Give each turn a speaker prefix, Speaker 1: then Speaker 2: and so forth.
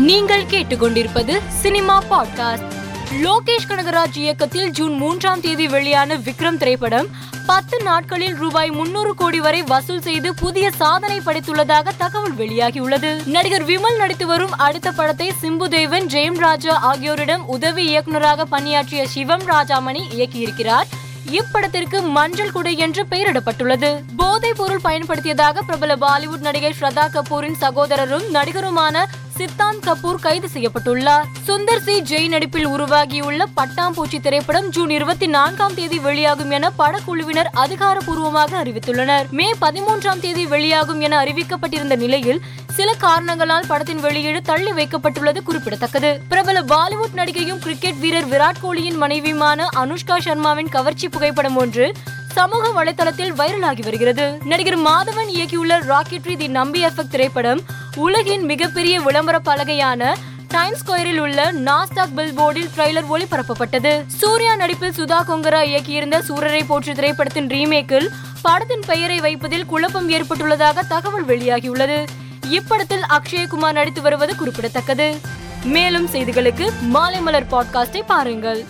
Speaker 1: நீங்கள் கேட்டுக்கொண்டிருப்பது cinema podcast. Lokesh Kanagaraj இயக்கத்தில் ஜூன் மூன்றாம் தேதி வெளியான விக்ரம் திரைப்படம் பத்து நாட்களில் ரூபாய் முன்னூறு கோடி வரை வசூல் செய்து புதிய சாதனை படைத்துள்ளதாக தகவல் வெளியாகியுள்ளது. நடிகர் விமல் நடித்து வரும் அடுத்த படத்தை சிம்பு தேவன் ஜெயம் ராஜா ஆகியோரிடம் உதவி இயக்குநராக பணியாற்றிய சிவம் ராஜாமணி இயக்கியிருக்கிறார். இப்படத்திற்கு மஞ்சள் குடை என்று பெயரிடப்பட்டுள்ளது. போதைப் பொருள் பயன்படுத்தியதாக பிரபல பாலிவுட் நடிகை ஸ்ரதா கபூரின் சகோதரரும் நடிகருமான சித்தாந்த் கபூர் கைது செய்யப்பட்டுள்ளார். சுந்தர் சி. ஜெய் நடிப்பில் உருவாகியுள்ள பட்டாம்பூச்சி திரைப்படம் ஜூன் இருபத்தி நான்காம் தேதி வெளியாகும் என படக்குழுவினர் அதிகாரப்பூர்வமாக அறிவித்துள்ளனர். மே பதிமூன்றாம் தேதி வெளியாகும் என அறிவிக்கப்பட்டிருந்த நிலையில் சில காரணங்களால் படத்தின் வெளியீடு தள்ளி வைக்கப்பட்டுள்ளது குறிப்பிடத்தக்கது. பிரபல பாலிவுட் நடிகையும் கிரிக்கெட் வீரர் விராட் கோலியின் மனைவியுமான அனுஷ்கா சர்மாவின் கவர்ச்சி புகைப்படம் ஒன்று சமூக வலைதளத்தில் வைரலாகி வருகிறது. நடிகர் மாதவன் இயக்கியுள்ள ராக்கெட்ரி தி நம்பி எஃபெக்ட் திரைப்படம் உலகின் மிகப்பெரிய விளம்பர பலகையான டைம் ஸ்கொயரில் உள்ள நாஸ்டாக் பில் போர்டில் ட்ரெய்லர் ஒளிபரப்பப்பட்டது. சூர்யா நடிப்பில் சுதா கொங்கரா இயக்கியிருந்த சூரரை போற்று திரைப்படத்தின் ரீமேக்கில் படத்தின் பெயரை வைப்பதில் குழப்பம் ஏற்பட்டுள்ளதாக தகவல் வெளியாகியுள்ளது. இப்படத்தில் அக்ஷயகுமார் நடித்து வருவது குறிப்பிடத்தக்கது. மேலும் செய்திகளுக்கு மாலை மலர் பாட்காஸ்டை பாருங்கள்.